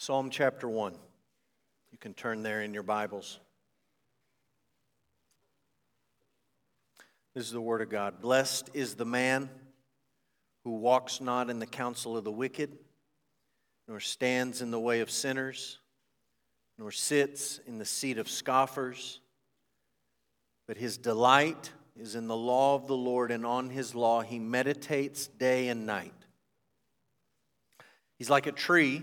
Psalm chapter 1. You can turn there in your Bibles. This is the Word of God. Blessed is the man who walks not in the counsel of the wicked, nor stands in the way of sinners, nor sits in the seat of scoffers. But his delight is in the law of the Lord, and on his law he meditates day and night. He's like a tree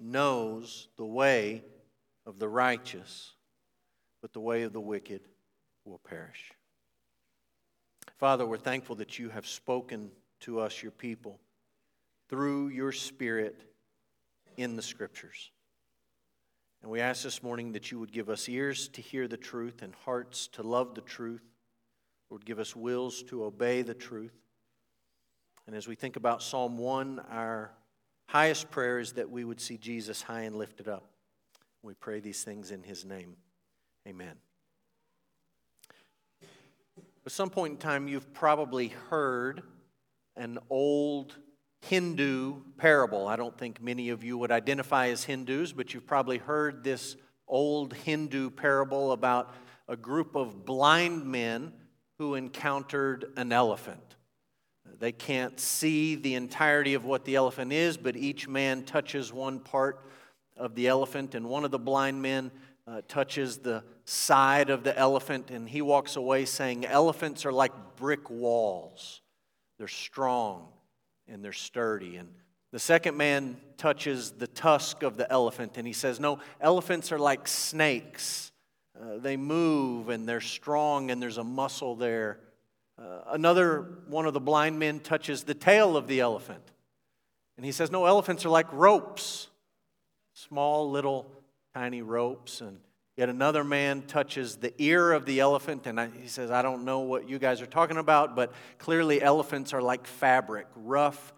knows the way of the righteous, but the way of the wicked will perish. Father, we're thankful that you have spoken to us, your people, through your Spirit in the Scriptures. And we ask this morning that you would give us ears to hear the truth and hearts to love the truth. Lord, give us wills to obey the truth. And as we think about Psalm 1, our highest prayer is that we would see Jesus high and lifted up. We pray these things in his name. Amen. At some point in time, you've probably heard an old Hindu parable. I don't think many of you would identify as Hindus, but you've probably heard this old Hindu parable about a group of blind men who encountered an elephant. They can't see the entirety of what the elephant is, but each man touches one part of the elephant, and one of the blind men uh, touches the side of the elephant, and he walks away saying, Elephants are like brick walls. They're strong and they're sturdy. And the second man touches the tusk of the elephant, and he says, No, elephants are like snakes. Uh, they move and they're strong, and there's a muscle there uh, another one of the blind men touches the tail of the elephant. And he says, No, elephants are like ropes, small, little, tiny ropes. And yet another man touches the ear of the elephant. And I, he says, I don't know what you guys are talking about, but clearly elephants are like fabric, rough,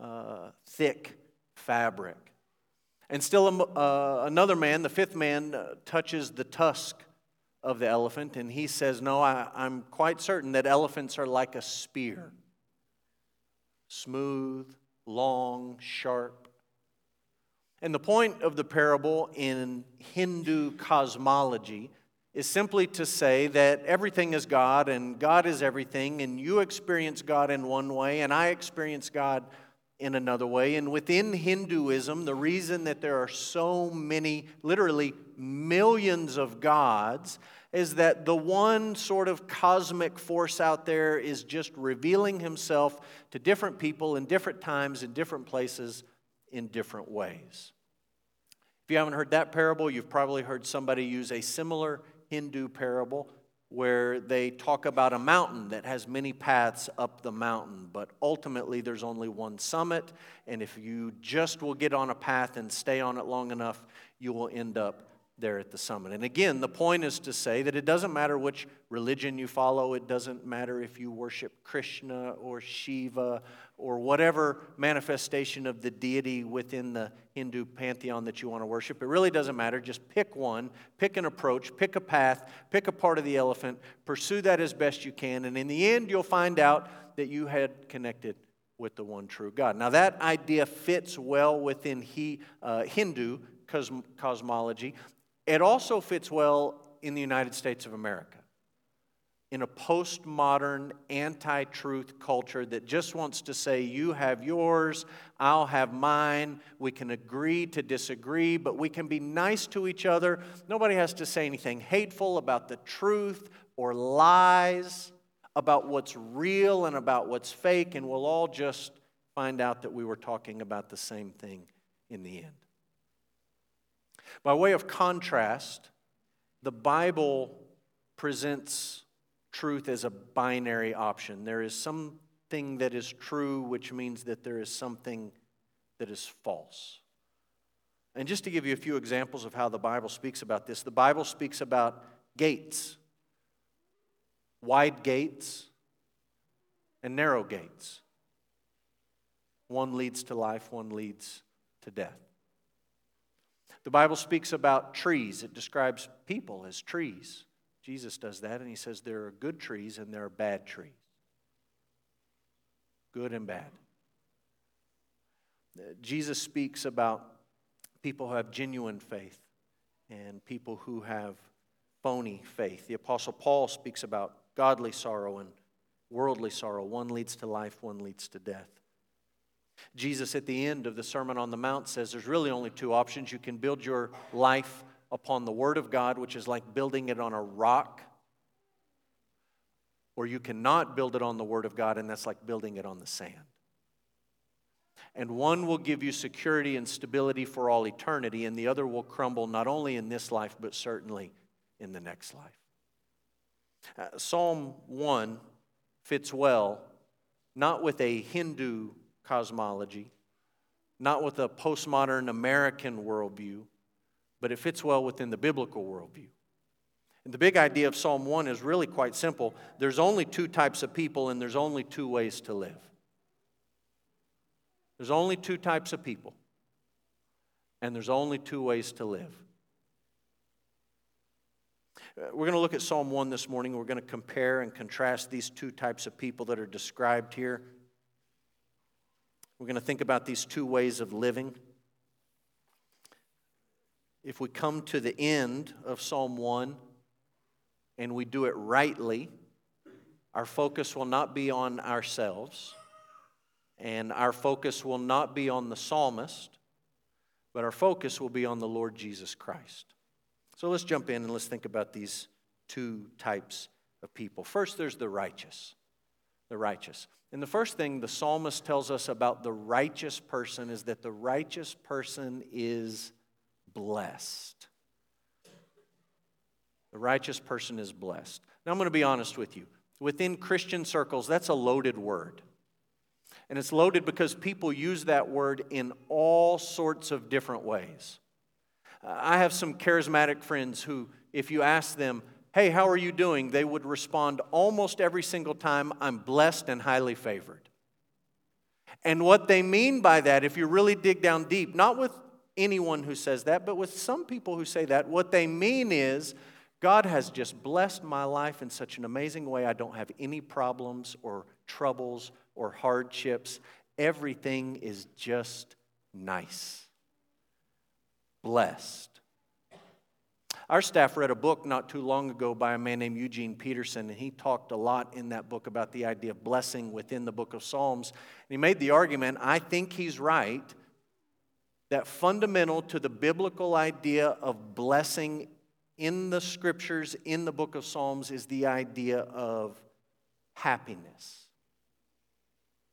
uh, thick fabric. And still uh, another man, the fifth man, uh, touches the tusk of the elephant, and he says, No, I, I'm quite certain that elephants are like a spear smooth, long, sharp. And the point of the parable in Hindu cosmology is simply to say that everything is God and God is everything, and you experience God in one way, and I experience God in another way. And within Hinduism, the reason that there are so many, literally millions of gods, is that the one sort of cosmic force out there is just revealing himself to different people in different times, in different places, in different ways. If you haven't heard that parable, you've probably heard somebody use a similar Hindu parable where they talk about a mountain that has many paths up the mountain, but ultimately there's only one summit, and if you just will get on a path and stay on it long enough, you will end up there at the summit. And again, the point is to say that it doesn't matter which religion you follow, it doesn't matter if you worship Krishna or Shiva or whatever manifestation of the deity within the Hindu pantheon that you want to worship. It really doesn't matter. Just pick one, pick an approach, pick a path, pick a part of the elephant, pursue that as best you can, and in the end, you'll find out that you had connected with the one true God. Now, that idea fits well within he, uh, Hindu cosmology. It also fits well in the United States of America. In a postmodern, anti truth culture that just wants to say, you have yours, I'll have mine. We can agree to disagree, but we can be nice to each other. Nobody has to say anything hateful about the truth or lies, about what's real and about what's fake, and we'll all just find out that we were talking about the same thing in the end. By way of contrast, the Bible presents truth as a binary option. There is something that is true, which means that there is something that is false. And just to give you a few examples of how the Bible speaks about this, the Bible speaks about gates, wide gates, and narrow gates. One leads to life, one leads to death. The Bible speaks about trees, it describes people as trees. Jesus does that, and he says there are good trees and there are bad trees. Good and bad. Uh, Jesus speaks about people who have genuine faith and people who have phony faith. The Apostle Paul speaks about godly sorrow and worldly sorrow. One leads to life, one leads to death. Jesus, at the end of the Sermon on the Mount, says there's really only two options. You can build your life upon the Word of God, which is like building it on a rock, or you cannot build it on the Word of God, and that's like building it on the sand. And one will give you security and stability for all eternity, and the other will crumble not only in this life, but certainly in the next life. Uh, Psalm 1 fits well, not with a Hindu cosmology, not with a postmodern American worldview, but it fits well within the biblical worldview. And the big idea of Psalm 1 is really quite simple there's only two types of people, and there's only two ways to live. There's only two types of people, and there's only two ways to live. Uh, we're going to look at Psalm 1 this morning. We're going to compare and contrast these two types of people that are described here. We're going to think about these two ways of living. If we come to the end of Psalm 1 and we do it rightly, our focus will not be on ourselves. And our focus will not be on the psalmist, but our focus will be on the Lord Jesus Christ. So let's jump in and let's think about these two types of people. First, there's the righteous. The righteous. And the first thing the psalmist tells us about the righteous person is that the righteous person is blessed. The righteous person is blessed. Now, I'm going to be honest with you. Within Christian circles, that's a loaded word. And it's loaded because people use that word in all sorts of different ways. I have some charismatic friends who, if you ask them, Hey, how are you doing? they would respond almost every single time, I'm blessed and highly favored. And what they mean by that, if you really dig down deep, not with anyone who says that, but with some people who say that, what they mean is, God has just blessed my life in such an amazing way. I don't have any problems or troubles or hardships. Everything is just nice. Blessed. Our staff read a book not too long ago by a man named Eugene Peterson, and he talked a lot in that book about the idea of blessing within the book of Psalms. And he made the argument, I think he's right, that fundamental to the biblical idea of blessing in the scriptures, in the book of Psalms, is the idea of happiness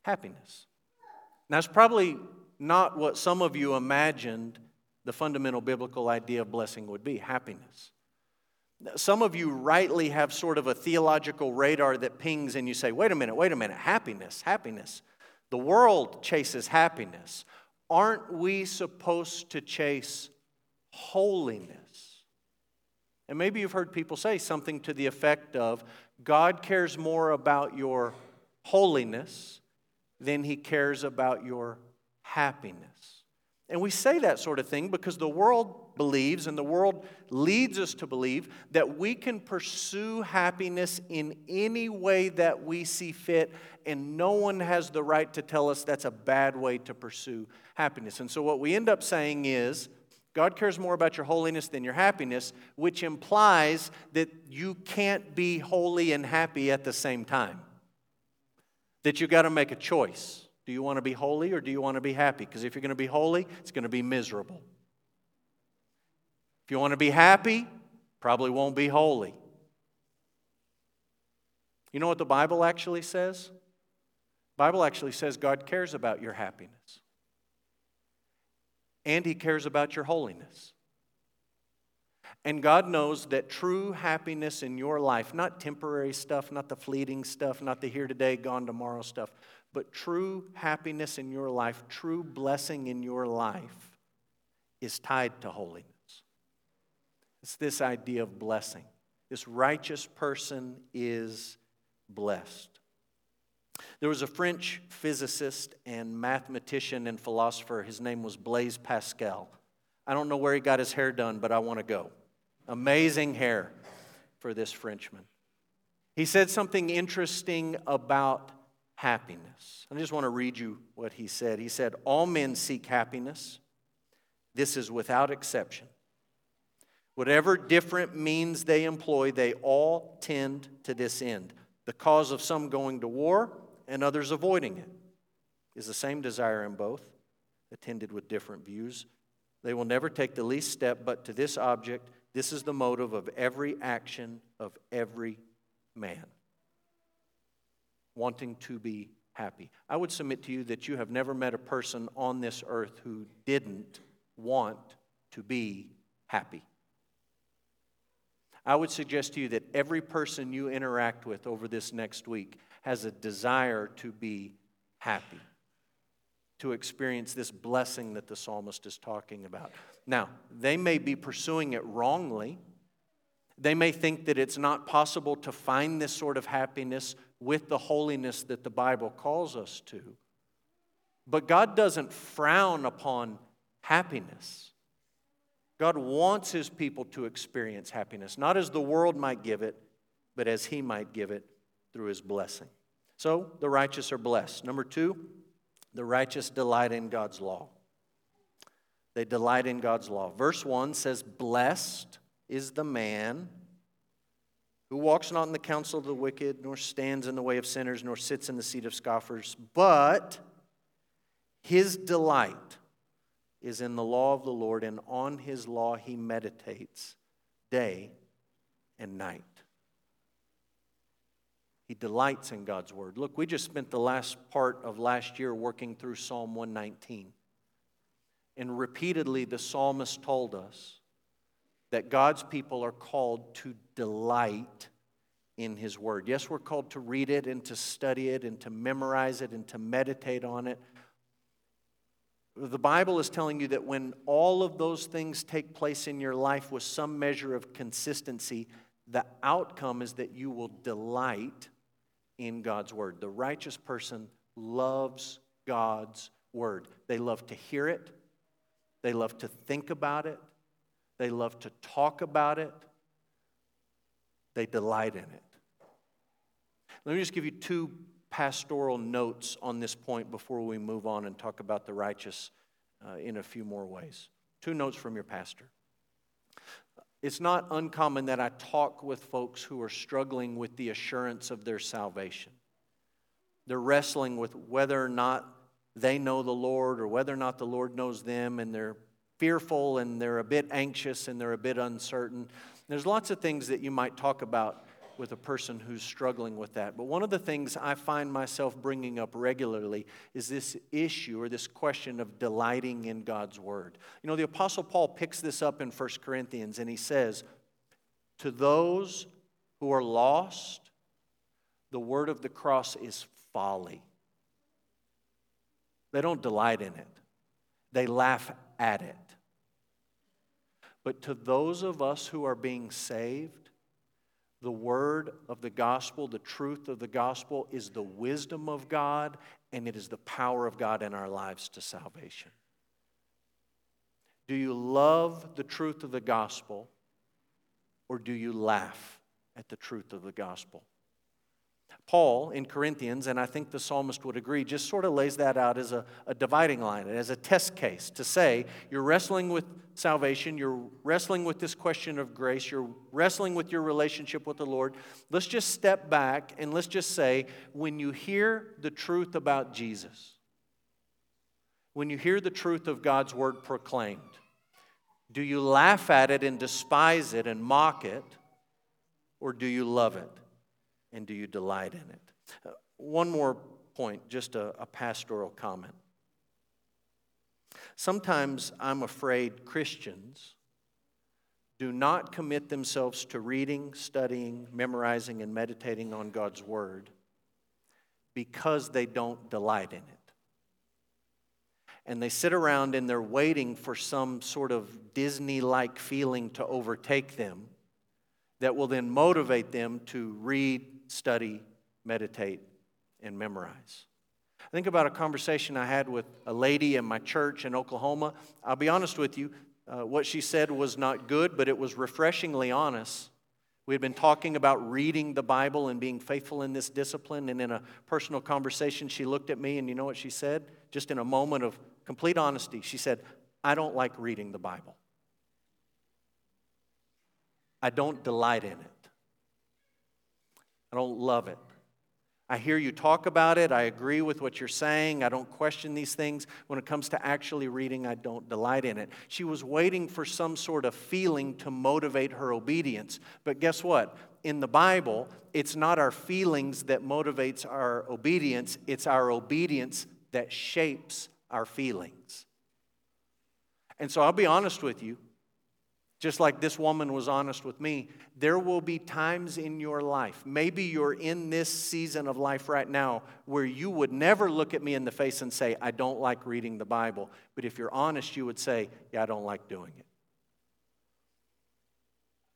happiness. Now, it's probably not what some of you imagined the fundamental biblical idea of blessing would be happiness. Some of you rightly have sort of a theological radar that pings and you say, wait a minute, wait a minute, happiness, happiness. The world chases happiness. Aren't we supposed to chase holiness? And maybe you've heard people say something to the effect of God cares more about your holiness than he cares about your happiness. And we say that sort of thing because the world believes and the world leads us to believe that we can pursue happiness in any way that we see fit, and no one has the right to tell us that's a bad way to pursue happiness. And so, what we end up saying is, God cares more about your holiness than your happiness, which implies that you can't be holy and happy at the same time that you got to make a choice. Do you want to be holy or do you want to be happy? Because if you're going to be holy, it's going to be miserable. If you want to be happy, probably won't be holy. You know what the Bible actually says? The Bible actually says God cares about your happiness. And he cares about your holiness. And God knows that true happiness in your life, not temporary stuff, not the fleeting stuff, not the here today, gone tomorrow stuff, but true happiness in your life, true blessing in your life, is tied to holiness. It's this idea of blessing. This righteous person is blessed. There was a French physicist and mathematician and philosopher. His name was Blaise Pascal. I don't know where he got his hair done, but I want to go. Amazing hair for this Frenchman. He said something interesting about happiness. I just want to read you what he said. He said, All men seek happiness. This is without exception. Whatever different means they employ, they all tend to this end. The cause of some going to war and others avoiding it is the same desire in both, attended with different views. They will never take the least step, but to this object, this is the motive of every action of every man. Wanting to be happy. I would submit to you that you have never met a person on this earth who didn't want to be happy. I would suggest to you that every person you interact with over this next week has a desire to be happy, to experience this blessing that the psalmist is talking about. Now, they may be pursuing it wrongly. They may think that it's not possible to find this sort of happiness with the holiness that the Bible calls us to. But God doesn't frown upon happiness. God wants his people to experience happiness, not as the world might give it, but as he might give it through his blessing. So the righteous are blessed. Number two, the righteous delight in God's law. They delight in God's law. Verse 1 says, Blessed is the man who walks not in the counsel of the wicked, nor stands in the way of sinners, nor sits in the seat of scoffers, but his delight is in the law of the Lord, and on his law he meditates day and night. He delights in God's word. Look, we just spent the last part of last year working through Psalm 119. And repeatedly, the psalmist told us that God's people are called to delight in His Word. Yes, we're called to read it and to study it and to memorize it and to meditate on it. The Bible is telling you that when all of those things take place in your life with some measure of consistency, the outcome is that you will delight in God's Word. The righteous person loves God's Word. They love to hear it, they love to think about it, they love to talk about it, they delight in it. Let me just give you two pastoral notes on this point before we move on and talk about the righteous uh, in a few more ways. Two notes from your pastor. It's not uncommon that I talk with folks who are struggling with the assurance of their salvation. They're wrestling with whether or not they know the Lord or whether or not the Lord knows them, and they're fearful and they're a bit anxious and they're a bit uncertain. There's lots of things that you might talk about with a person who's struggling with that. But one of the things I find myself bringing up regularly is this issue or this question of delighting in God's word. You know, the Apostle Paul picks this up in 1 Corinthians and he says, To those who are lost, the word of the cross is folly. They don't delight in it, they laugh at it. But to those of us who are being saved, the word of the gospel, the truth of the gospel, is the wisdom of God and it is the power of God in our lives to salvation. Do you love the truth of the gospel or do you laugh at the truth of the gospel? Paul in Corinthians, and I think the psalmist would agree, just sort of lays that out as a, a, dividing line, as a test case to say you're wrestling with salvation, you're wrestling with this question of grace, you're wrestling with your relationship with the Lord. Let's just step back and let's just say when you hear the truth about Jesus, when you hear the truth of God's word proclaimed, do you laugh at it and despise it and mock it, or do you love it? And do you delight in it? Uh, one more point, just a, a pastoral comment. Sometimes I'm afraid Christians do not commit themselves to reading, studying, memorizing, and meditating on God's Word because they don't delight in it. and they sit around and they're waiting for some sort of Disney like feeling to overtake them that will then motivate them to read, study, meditate, and memorize. I think about a conversation I had with a lady in my church in Oklahoma. I'll be honest with you, uh, what she said was not good, but it was refreshingly honest. We had been talking about reading the Bible and being faithful in this discipline, and in a personal conversation, she looked at me, and you know what she said? Just in a moment of complete honesty, she said, I don't like reading the Bible. I don't delight in it. I don't love it. I hear you talk about it. I agree with what you're saying. I don't question these things. When it comes to actually reading, I don't delight in it. She was waiting for some sort of feeling to motivate her obedience. But guess what? In the Bible, it's not our feelings that motivates our obedience, it's our obedience that shapes our feelings. And so I'll be honest with you. Just like this woman was honest with me, there will be times in your life, maybe you're in this season of life right now, where you would never look at me in the face and say, I don't like reading the Bible. But if you're honest, you would say, Yeah, I don't like doing it.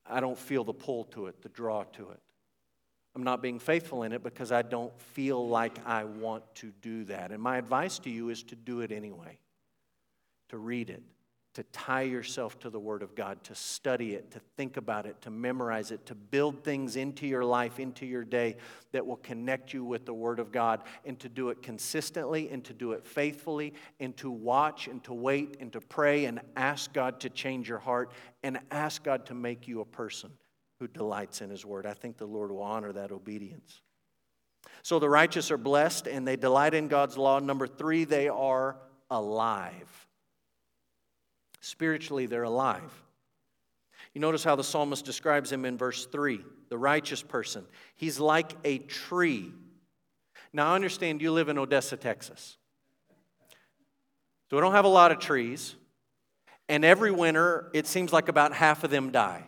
I don't feel the pull to it, the draw to it. I'm not being faithful in it because I don't feel like I want to do that. And my advice to you is to do it anyway, to read it to tie yourself to the Word of God, to study it, to think about it, to memorize it, to build things into your life, into your day that will connect you with the Word of God, and to do it consistently, and to do it faithfully, and to watch, and to wait, and to pray, and ask God to change your heart, and ask God to make you a person who delights in His Word. I think the Lord will honor that obedience. So the righteous are blessed, and they delight in God's law. Number three, they are alive. Spiritually, they're alive. You notice how the psalmist describes him in verse 3 the righteous person. He's like a tree. Now, I understand you live in Odessa, Texas. So we don't have a lot of trees. And every winter, it seems like about half of them die.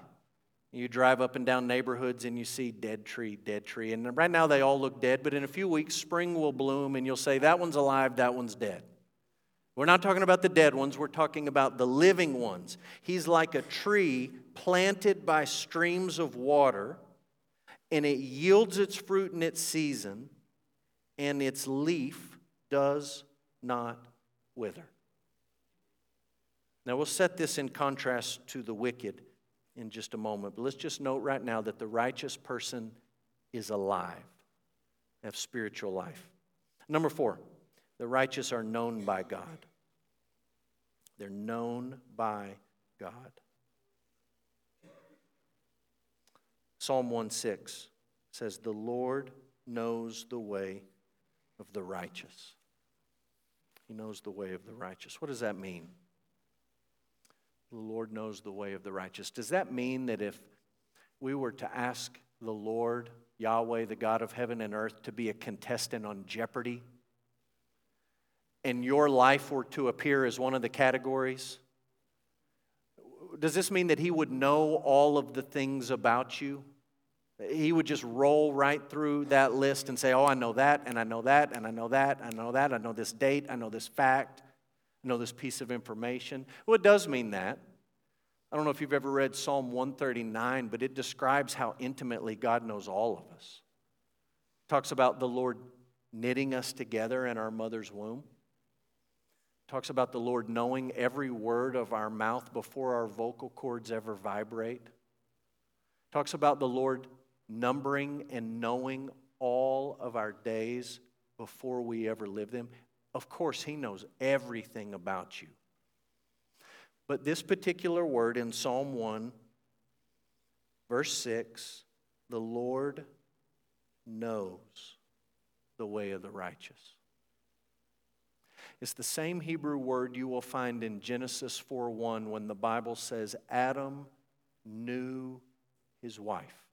You drive up and down neighborhoods and you see dead tree, dead tree. And right now they all look dead, but in a few weeks, spring will bloom and you'll say, that one's alive, that one's dead. We're not talking about the dead ones, we're talking about the living ones. He's like a tree planted by streams of water, and it yields its fruit in its season, and its leaf does not wither. Now, we'll set this in contrast to the wicked in just a moment, but let's just note right now that the righteous person is alive, have spiritual life. Number four. The righteous are known by God. They're known by God. Psalm 1 6 says, The Lord knows the way of the righteous. He knows the way of the righteous. What does that mean? The Lord knows the way of the righteous. Does that mean that if we were to ask the Lord, Yahweh, the God of heaven and earth, to be a contestant on Jeopardy, and your life were to appear as one of the categories, does this mean that he would know all of the things about you? He would just roll right through that list and say, Oh, I know that, and I know that, and I know that, I know that, I know this date, I know this fact, I know this piece of information. Well, it does mean that. I don't know if you've ever read Psalm 139, but it describes how intimately God knows all of us. It talks about the Lord knitting us together in our mother's womb talks about the Lord knowing every word of our mouth before our vocal cords ever vibrate. Talks about the Lord numbering and knowing all of our days before we ever live them. Of course, He knows everything about you. But this particular word in Psalm 1, verse 6, the Lord knows the way of the righteous. It's the same Hebrew word you will find in Genesis 4:1 when the Bible says Adam knew his wife.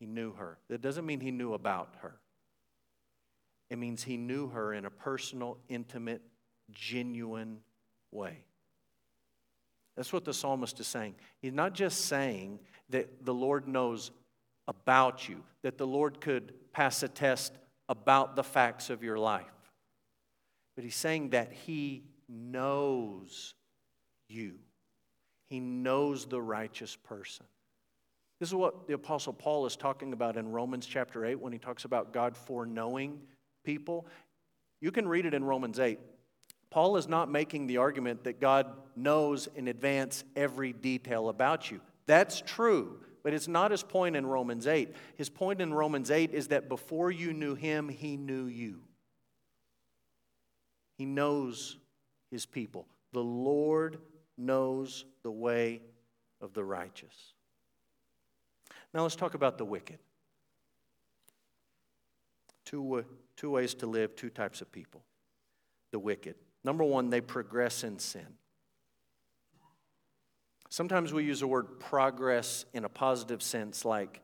He knew her. That doesn't mean he knew about her. It means he knew her in a personal, intimate, genuine way. That's what the psalmist is saying. He's not just saying that the Lord knows about you, that the Lord could pass a test about the facts of your life. But he's saying that he knows you. He knows the righteous person. This is what the Apostle Paul is talking about in Romans chapter 8 when he talks about God foreknowing people. You can read it in Romans 8. Paul is not making the argument that God knows in advance every detail about you. That's true, but it's not his point in Romans 8. His point in Romans 8 is that before you knew him, he knew you. He knows his people. The Lord knows the way of the righteous. Now let's talk about the wicked. Two, two ways to live, two types of people. The wicked. Number one, they progress in sin. Sometimes we use the word progress in a positive sense, like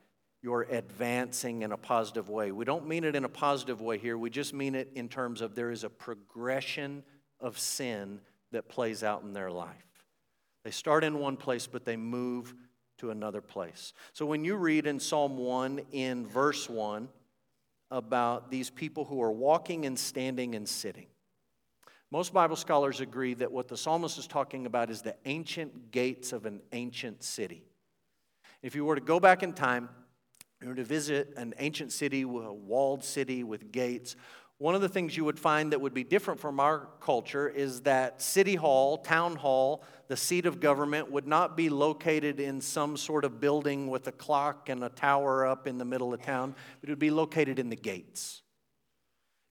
you're advancing in a positive way. We don't mean it in a positive way here, we just mean it in terms of there is a progression of sin that plays out in their life. They start in one place, but they move to another place. So when you read in Psalm 1 in verse 1 about these people who are walking and standing and sitting, most Bible scholars agree that what the psalmist is talking about is the ancient gates of an ancient city. If you were to go back in time, you were to visit an ancient city, a walled city with gates, one of the things you would find that would be different from our culture is that City Hall, Town Hall, the seat of government would not be located in some sort of building with a clock and a tower up in the middle of town, it would be located in the gates.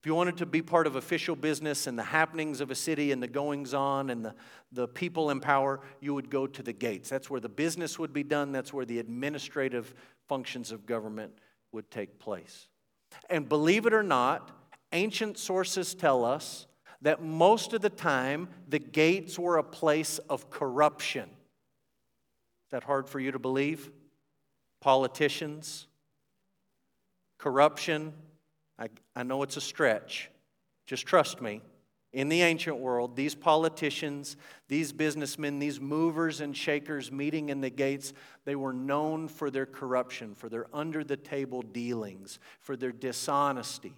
If you wanted to be part of official business and the happenings of a city and the goings on and the, the people in power, you would go to the gates. That's where the business would be done, that's where the administrative functions of government would take place. And believe it or not, ancient sources tell us that most of the time the gates were a place of corruption. Is that hard for you to believe? Politicians, corruption, I, I know it's a stretch. Just trust me. In the ancient world, these politicians, these businessmen, these movers and shakers meeting in the gates, they were known for their corruption, for their under the table dealings, for their dishonesty.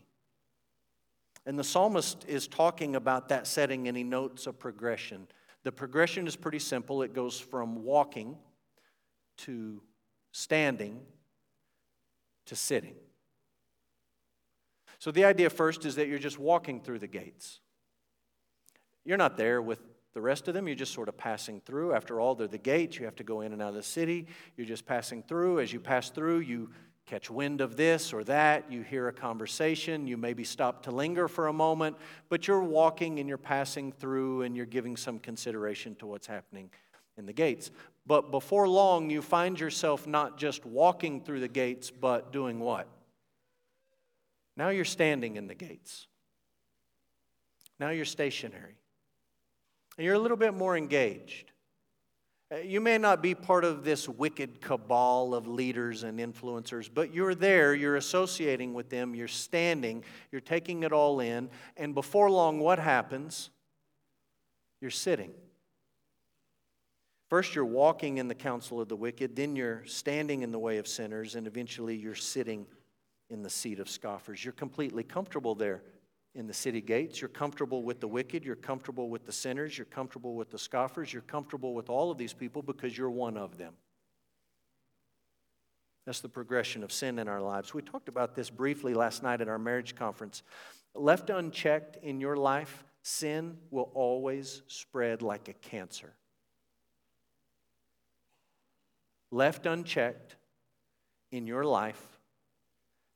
And the psalmist is talking about that setting and he notes a progression. The progression is pretty simple it goes from walking to standing to sitting. So the idea first is that you're just walking through the gates. You're not there with the rest of them, you're just sort of passing through. After all, they're the gates. You have to go in and out of the city. You're just passing through. As you pass through, you catch wind of this or that. You hear a conversation. You maybe stop to linger for a moment, but you're walking and you're passing through and you're giving some consideration to what's happening in the gates. But before long, you find yourself not just walking through the gates, but doing what? Now you're standing in the gates. Now you're stationary. And you're a little bit more engaged. Uh, you may not be part of this wicked cabal of leaders and influencers, but you're there, you're associating with them, you're standing, you're taking it all in, and before long, what happens? You're sitting. First, you're walking in the counsel of the wicked, then, you're standing in the way of sinners, and eventually, you're sitting in the seat of scoffers. You're completely comfortable there in the city gates. You're comfortable with the wicked. You're comfortable with the sinners. You're comfortable with the scoffers. You're comfortable with all of these people because you're one of them. That's the progression of sin in our lives. We talked about this briefly last night at our marriage conference. Left unchecked in your life, sin will always spread like a cancer. Left unchecked in your life,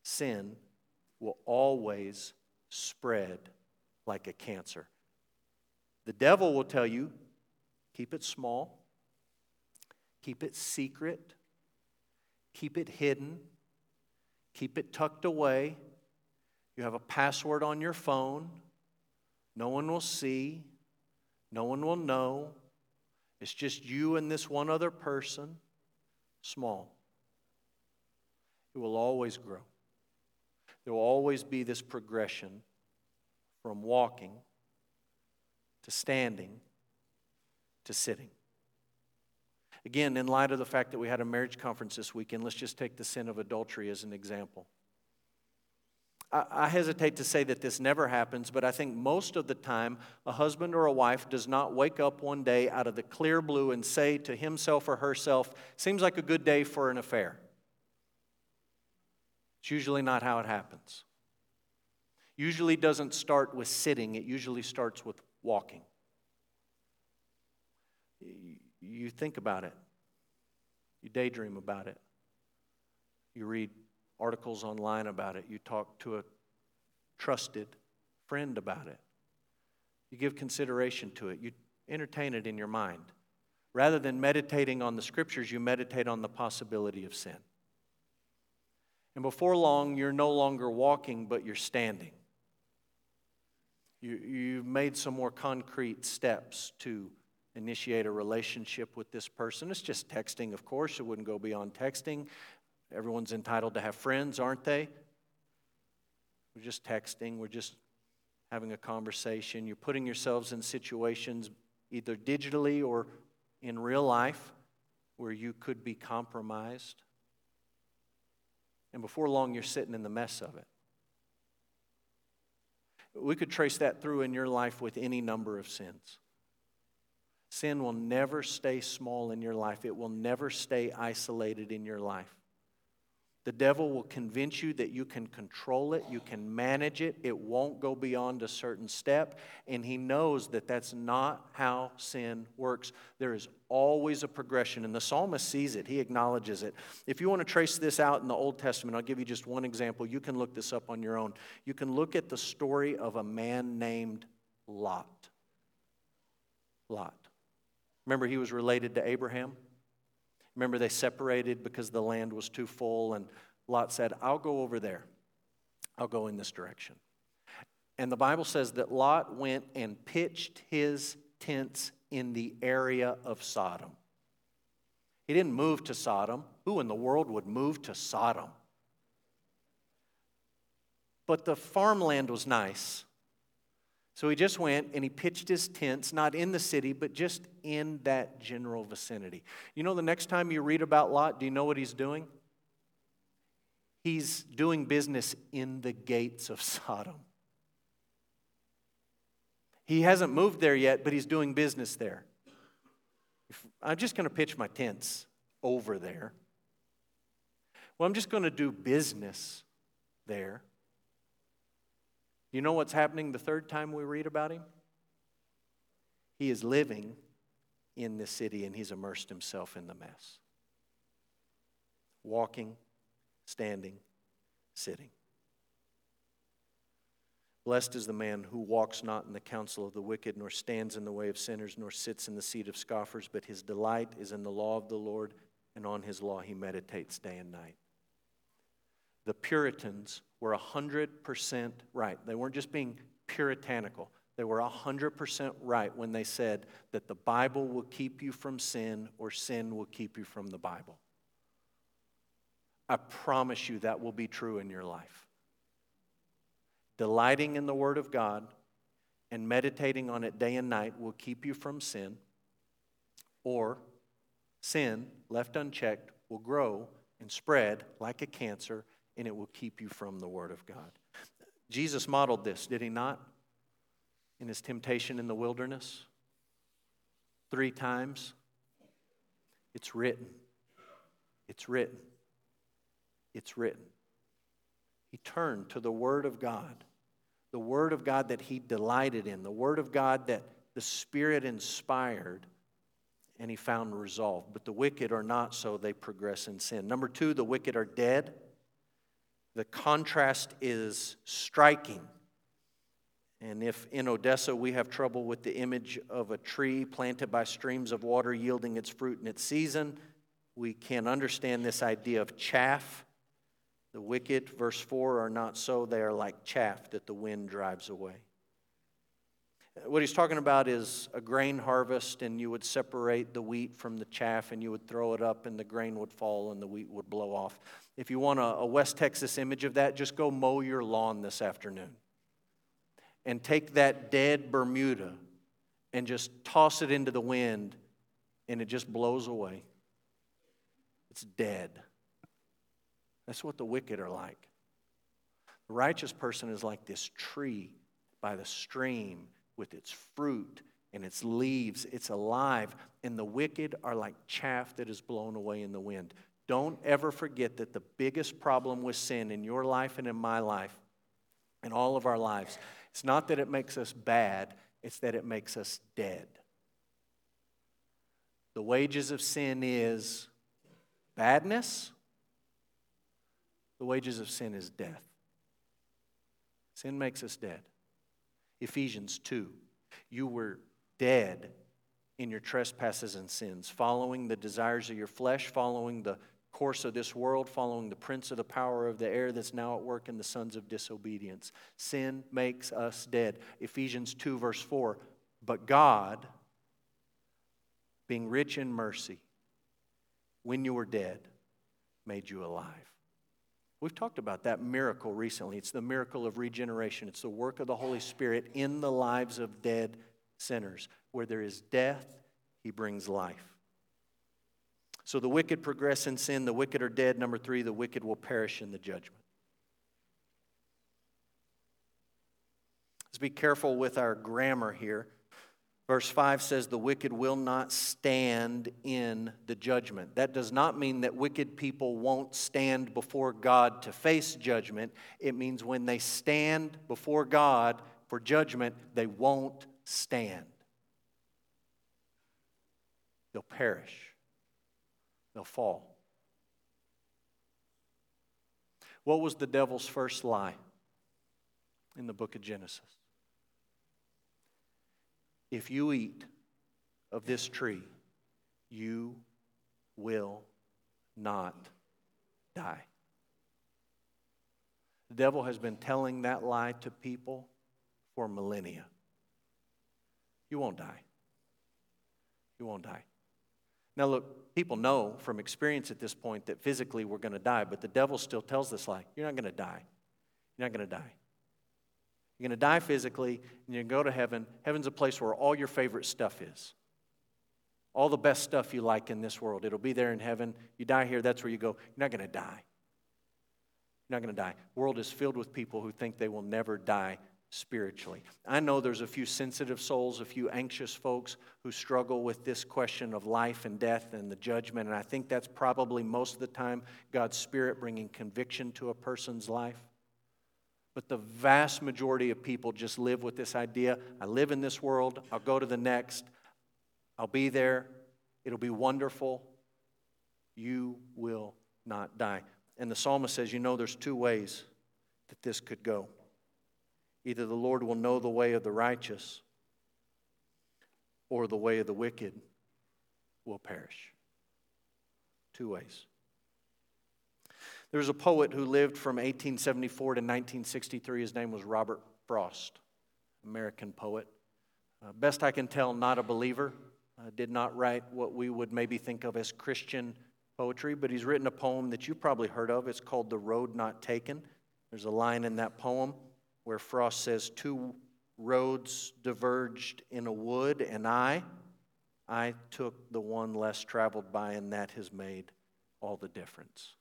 sin will always spread like a cancer. The devil will tell you keep it small, keep it secret, keep it hidden, keep it tucked away. You have a password on your phone, no one will see, no one will know. It's just you and this one other person. Small. It will always grow. There will always be this progression from walking to standing to sitting. Again, in light of the fact that we had a marriage conference this weekend, let's just take the sin of adultery as an example. I hesitate to say that this never happens, but I think most of the time, a husband or a wife does not wake up one day out of the clear blue and say to himself or herself, Seems like a good day for an affair. It's usually not how it happens. Usually doesn't start with sitting, it usually starts with walking. You think about it, you daydream about it, you read articles online about it, you talk to a trusted friend about it, you give consideration to it, you entertain it in your mind. Rather than meditating on the scriptures, you meditate on the possibility of sin. And before long, you're no longer walking, but you're standing. You, you've made some more concrete steps to initiate a relationship with this person. It's just texting, of course. It wouldn't go beyond texting. Everyone's entitled to have friends, aren't they? We're just texting, we're just having a conversation. You're putting yourselves in situations, either digitally or in real life, where you could be compromised. And before long, you're sitting in the mess of it. We could trace that through in your life with any number of sins. Sin will never stay small in your life, it will never stay isolated in your life. The devil will convince you that you can control it, you can manage it, it won't go beyond a certain step, and he knows that that's not how sin works. There is always a progression, and the psalmist sees it, he acknowledges it. If you want to trace this out in the Old Testament, I'll give you just one example. You can look this up on your own. You can look at the story of a man named Lot. Lot. Remember, he was related to Abraham? Remember, they separated because the land was too full, and Lot said, I'll go over there. I'll go in this direction. And the Bible says that Lot went and pitched his tents in the area of Sodom. He didn't move to Sodom. Who in the world would move to Sodom? But the farmland was nice. So he just went and he pitched his tents, not in the city, but just in that general vicinity. You know, the next time you read about Lot, do you know what he's doing? He's doing business in the gates of Sodom. He hasn't moved there yet, but he's doing business there. I'm just going to pitch my tents over there. Well, I'm just going to do business there. You know what's happening the third time we read about him? He is living in the city and he's immersed himself in the mess. Walking, standing, sitting. Blessed is the man who walks not in the counsel of the wicked, nor stands in the way of sinners, nor sits in the seat of scoffers, but his delight is in the law of the Lord, and on his law he meditates day and night the Puritans were 100% right. They weren't just being puritanical, they were 100% right when they said that the Bible will keep you from sin or sin will keep you from the Bible. I promise you that will be true in your life. Delighting in the Word of God and meditating on it day and night will keep you from sin, or sin, left unchecked, will grow and spread like a cancer and it will keep you from the Word of God. Jesus modeled this, did he not? In his temptation in the wilderness? Three times. It's written. It's written. It's written. He turned to the Word of God, the Word of God that he delighted in, the Word of God that the Spirit inspired, and he found resolve. But the wicked are not so, they progress in sin. Number two, the wicked are dead. The contrast is striking. And if in Odessa we have trouble with the image of a tree planted by streams of water yielding its fruit in its season, we can understand this idea of chaff. The wicked, verse 4, are not so. They are like chaff that the wind drives away. What he's talking about is a grain harvest, and you would separate the wheat from the chaff, and you would throw it up, and the grain would fall, and the wheat would blow off. If you want a, a West Texas image of that, just go mow your lawn this afternoon. And take that dead Bermuda and just toss it into the wind, and it just blows away. It's dead. That's what the wicked are like. The righteous person is like this tree by the stream with its fruit and its leaves. It's alive. And the wicked are like chaff that is blown away in the wind. Don't ever forget that the biggest problem with sin in your life and in my life, in all of our lives, it's not that it makes us bad, it's that it makes us dead. The wages of sin is badness. The wages of sin is death. Sin makes us dead. Ephesians 2. You were dead in your trespasses and sins, following the desires of your flesh, following the course of this world, following the prince of the power of the air that's now at work in the sons of disobedience. Sin makes us dead. Ephesians 2, verse 4. But God, being rich in mercy, when you were dead, made you alive. We've talked about that miracle recently. It's the miracle of regeneration, it's the work of the Holy Spirit in the lives of dead sinners. Where there is death, He brings life. So the wicked progress in sin, the wicked are dead. Number three, the wicked will perish in the judgment. Let's be careful with our grammar here. Verse 5 says, The wicked will not stand in the judgment. That does not mean that wicked people won't stand before God to face judgment. It means when they stand before God for judgment, they won't stand. They'll perish, they'll fall. What was the devil's first lie in the book of Genesis? If you eat of this tree, you will not die. The devil has been telling that lie to people for millennia. You won't die. You won't die. Now, look, people know from experience at this point that physically we're going to die, but the devil still tells this lie you're not going to die. You're not going to die. You're going to die physically, and you're going to go to heaven. Heaven's a place where all your favorite stuff is. All the best stuff you like in this world. It'll be there in heaven. You die here, that's where you go. You're not going to die. You're not going to die. The world is filled with people who think they will never die spiritually. I know there's a few sensitive souls, a few anxious folks who struggle with this question of life and death and the judgment, and I think that's probably most of the time God's Spirit bringing conviction to a person's life. But the vast majority of people just live with this idea I live in this world, I'll go to the next, I'll be there, it'll be wonderful. You will not die. And the psalmist says, You know, there's two ways that this could go. Either the Lord will know the way of the righteous, or the way of the wicked will perish. Two ways. There's a poet who lived from 1874 to 1963. His name was Robert Frost, American poet. Uh, best I can tell, not a believer. Uh, did not write what we would maybe think of as Christian poetry, but he's written a poem that you've probably heard of. It's called The Road Not Taken. There's a line in that poem where Frost says, Two roads diverged in a wood, and I, I took the one less traveled by, and that has made all the difference.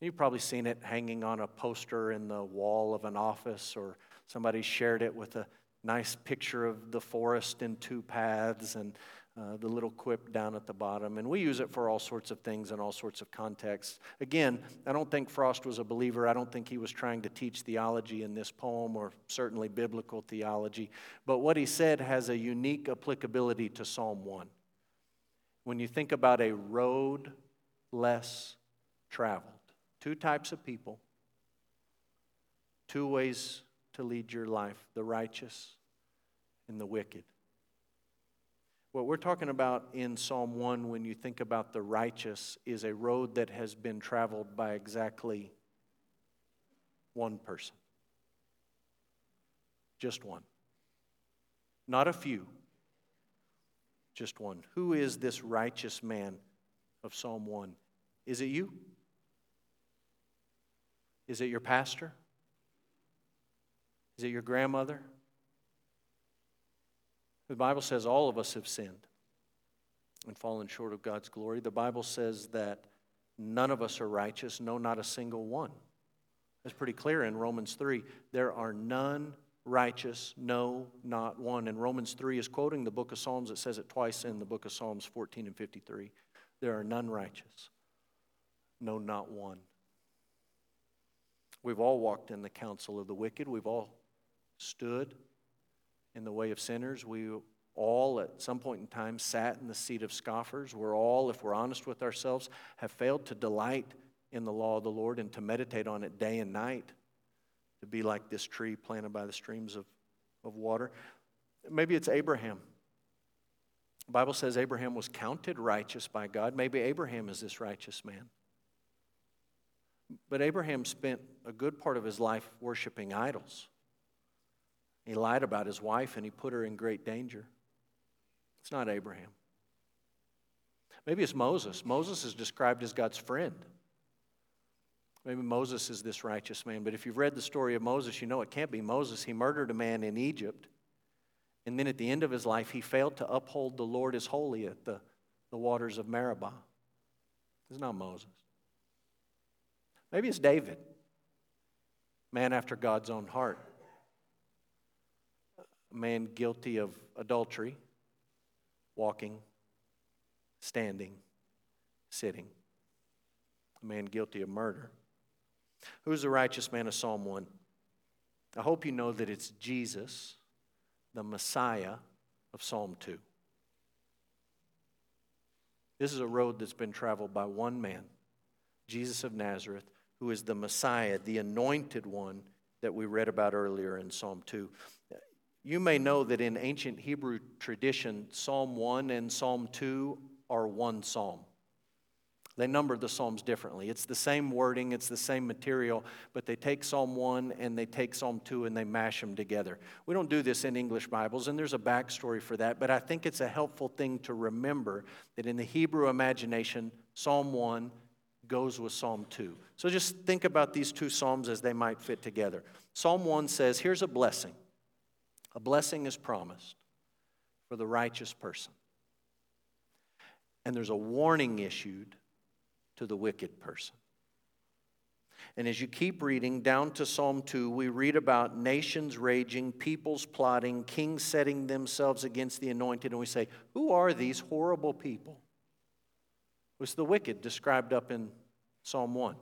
You've probably seen it hanging on a poster in the wall of an office, or somebody shared it with a nice picture of the forest in two paths and uh, the little quip down at the bottom. And we use it for all sorts of things in all sorts of contexts. Again, I don't think Frost was a believer. I don't think he was trying to teach theology in this poem, or certainly biblical theology. But what he said has a unique applicability to Psalm 1. When you think about a road less traveled, Two types of people, two ways to lead your life the righteous and the wicked. What we're talking about in Psalm 1 when you think about the righteous is a road that has been traveled by exactly one person. Just one. Not a few, just one. Who is this righteous man of Psalm 1? Is it you? Is it your pastor? Is it your grandmother? The Bible says all of us have sinned and fallen short of God's glory. The Bible says that none of us are righteous, no, not a single one. It's pretty clear in Romans 3. There are none righteous, no, not one. And Romans 3 is quoting the book of Psalms. It says it twice in the book of Psalms 14 and 53. There are none righteous, no, not one. We've all walked in the counsel of the wicked. We've all stood in the way of sinners. We all, at some point in time, sat in the seat of scoffers. We're all, if we're honest with ourselves, have failed to delight in the law of the Lord and to meditate on it day and night, to be like this tree planted by the streams of, of water. Maybe it's Abraham. The Bible says Abraham was counted righteous by God. Maybe Abraham is this righteous man. But Abraham spent a good part of his life worshiping idols. He lied about his wife and he put her in great danger. It's not Abraham. Maybe it's Moses. Moses is described as God's friend. Maybe Moses is this righteous man, but if you've read the story of Moses, you know it can't be Moses. He murdered a man in Egypt, and then at the end of his life, he failed to uphold the Lord as holy at the, the waters of Meribah. It's not Moses. Maybe it's David, man after God's own heart, a man guilty of adultery, walking, standing, sitting, a man guilty of murder. Who's the righteous man of Psalm 1? I hope you know that it's Jesus, the Messiah of Psalm 2. This is a road that's been traveled by one man, Jesus of Nazareth, who is the Messiah, the anointed one that we read about earlier in Psalm 2. You may know that in ancient Hebrew tradition, Psalm 1 and Psalm 2 are one psalm. They number the Psalms differently. It's the same wording, it's the same material, but they take Psalm 1 and they take Psalm 2 and they mash them together. We don't do this in English Bibles, and there's a backstory for that, but I think it's a helpful thing to remember that in the Hebrew imagination, Psalm 1 goes with Psalm 2. So just think about these two Psalms as they might fit together. Psalm 1 says, Here's a blessing. A blessing is promised for the righteous person. And there's a warning issued to the wicked person. And as you keep reading down to Psalm 2, we read about nations raging, peoples plotting, kings setting themselves against the anointed, and we say, Who are these horrible people? Was the wicked described up in Psalm 1.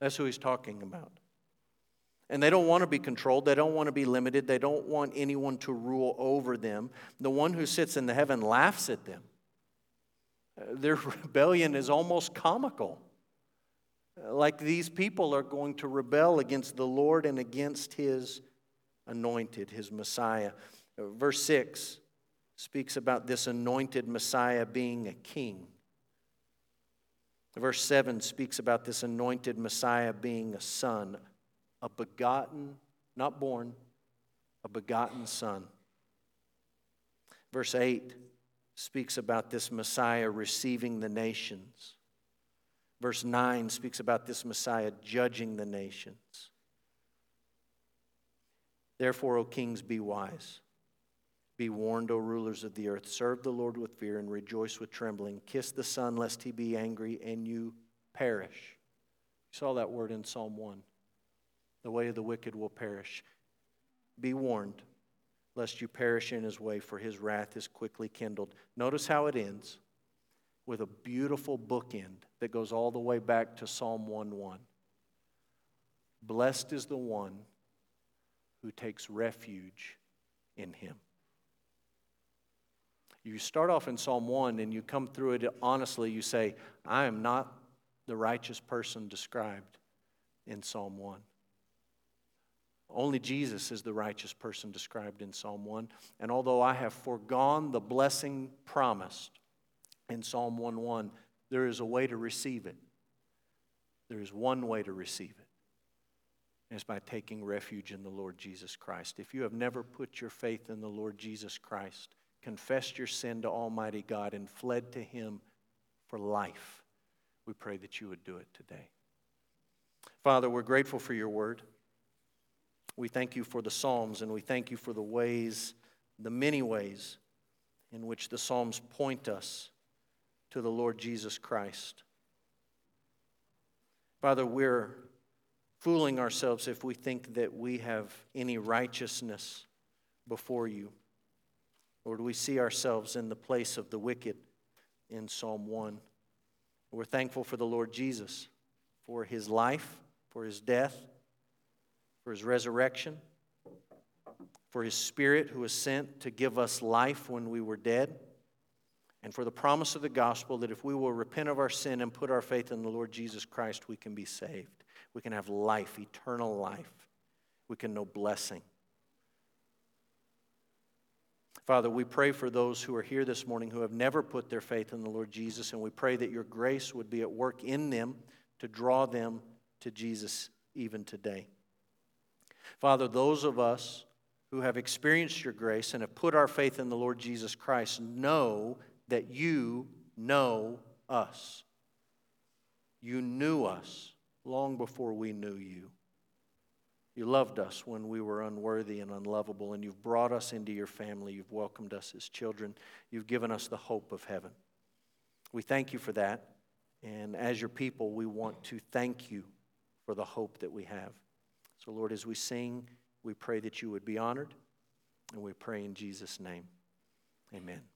That's who he's talking about. And they don't want to be controlled. They don't want to be limited. They don't want anyone to rule over them. The one who sits in the heaven laughs at them. Uh, their rebellion is almost comical. Uh, like these people are going to rebel against the Lord and against his anointed, his Messiah. Uh, verse 6 speaks about this anointed Messiah being a king. Verse 7 speaks about this anointed Messiah being a son, a begotten, not born, a begotten son. Verse 8 speaks about this Messiah receiving the nations. Verse 9 speaks about this Messiah judging the nations. Therefore, O kings, be wise. Be warned, O rulers of the earth. Serve the Lord with fear and rejoice with trembling. Kiss the Son, lest he be angry and you perish. You saw that word in Psalm 1. The way of the wicked will perish. Be warned lest you perish in his way, for his wrath is quickly kindled. Notice how it ends with a beautiful bookend that goes all the way back to Psalm 1:1. Blessed is the one who takes refuge in him. You start off in Psalm 1 and you come through it honestly, you say, I am not the righteous person described in Psalm 1. Only Jesus is the righteous person described in Psalm 1. And although I have foregone the blessing promised in Psalm 1 1, there is a way to receive it. There is one way to receive it. And it's by taking refuge in the Lord Jesus Christ. If you have never put your faith in the Lord Jesus Christ, confessed your sin to Almighty God, and fled to Him for life, we pray that you would do it today. Father, we're grateful for your word. We thank you for the Psalms and we thank you for the ways, the many ways in which the Psalms point us to the Lord Jesus Christ. Father, we're fooling ourselves if we think that we have any righteousness before you. Lord, we see ourselves in the place of the wicked in Psalm 1. We're thankful for the Lord Jesus, for his life, for his death, for his resurrection, for his Spirit who was sent to give us life when we were dead, and for the promise of the gospel that if we will repent of our sin and put our faith in the Lord Jesus Christ, we can be saved. We can have life, eternal life. We can know blessing. Father, we pray for those who are here this morning who have never put their faith in the Lord Jesus, and we pray that your grace would be at work in them to draw them to Jesus even today. Father, those of us who have experienced your grace and have put our faith in the Lord Jesus Christ know that you know us. You knew us long before we knew you. You loved us when we were unworthy and unlovable, and you've brought us into your family. You've welcomed us as children. You've given us the hope of heaven. We thank you for that. And as your people, we want to thank you for the hope that we have. So, Lord, as we sing, we pray that you would be honored, and we pray in Jesus' name. Amen.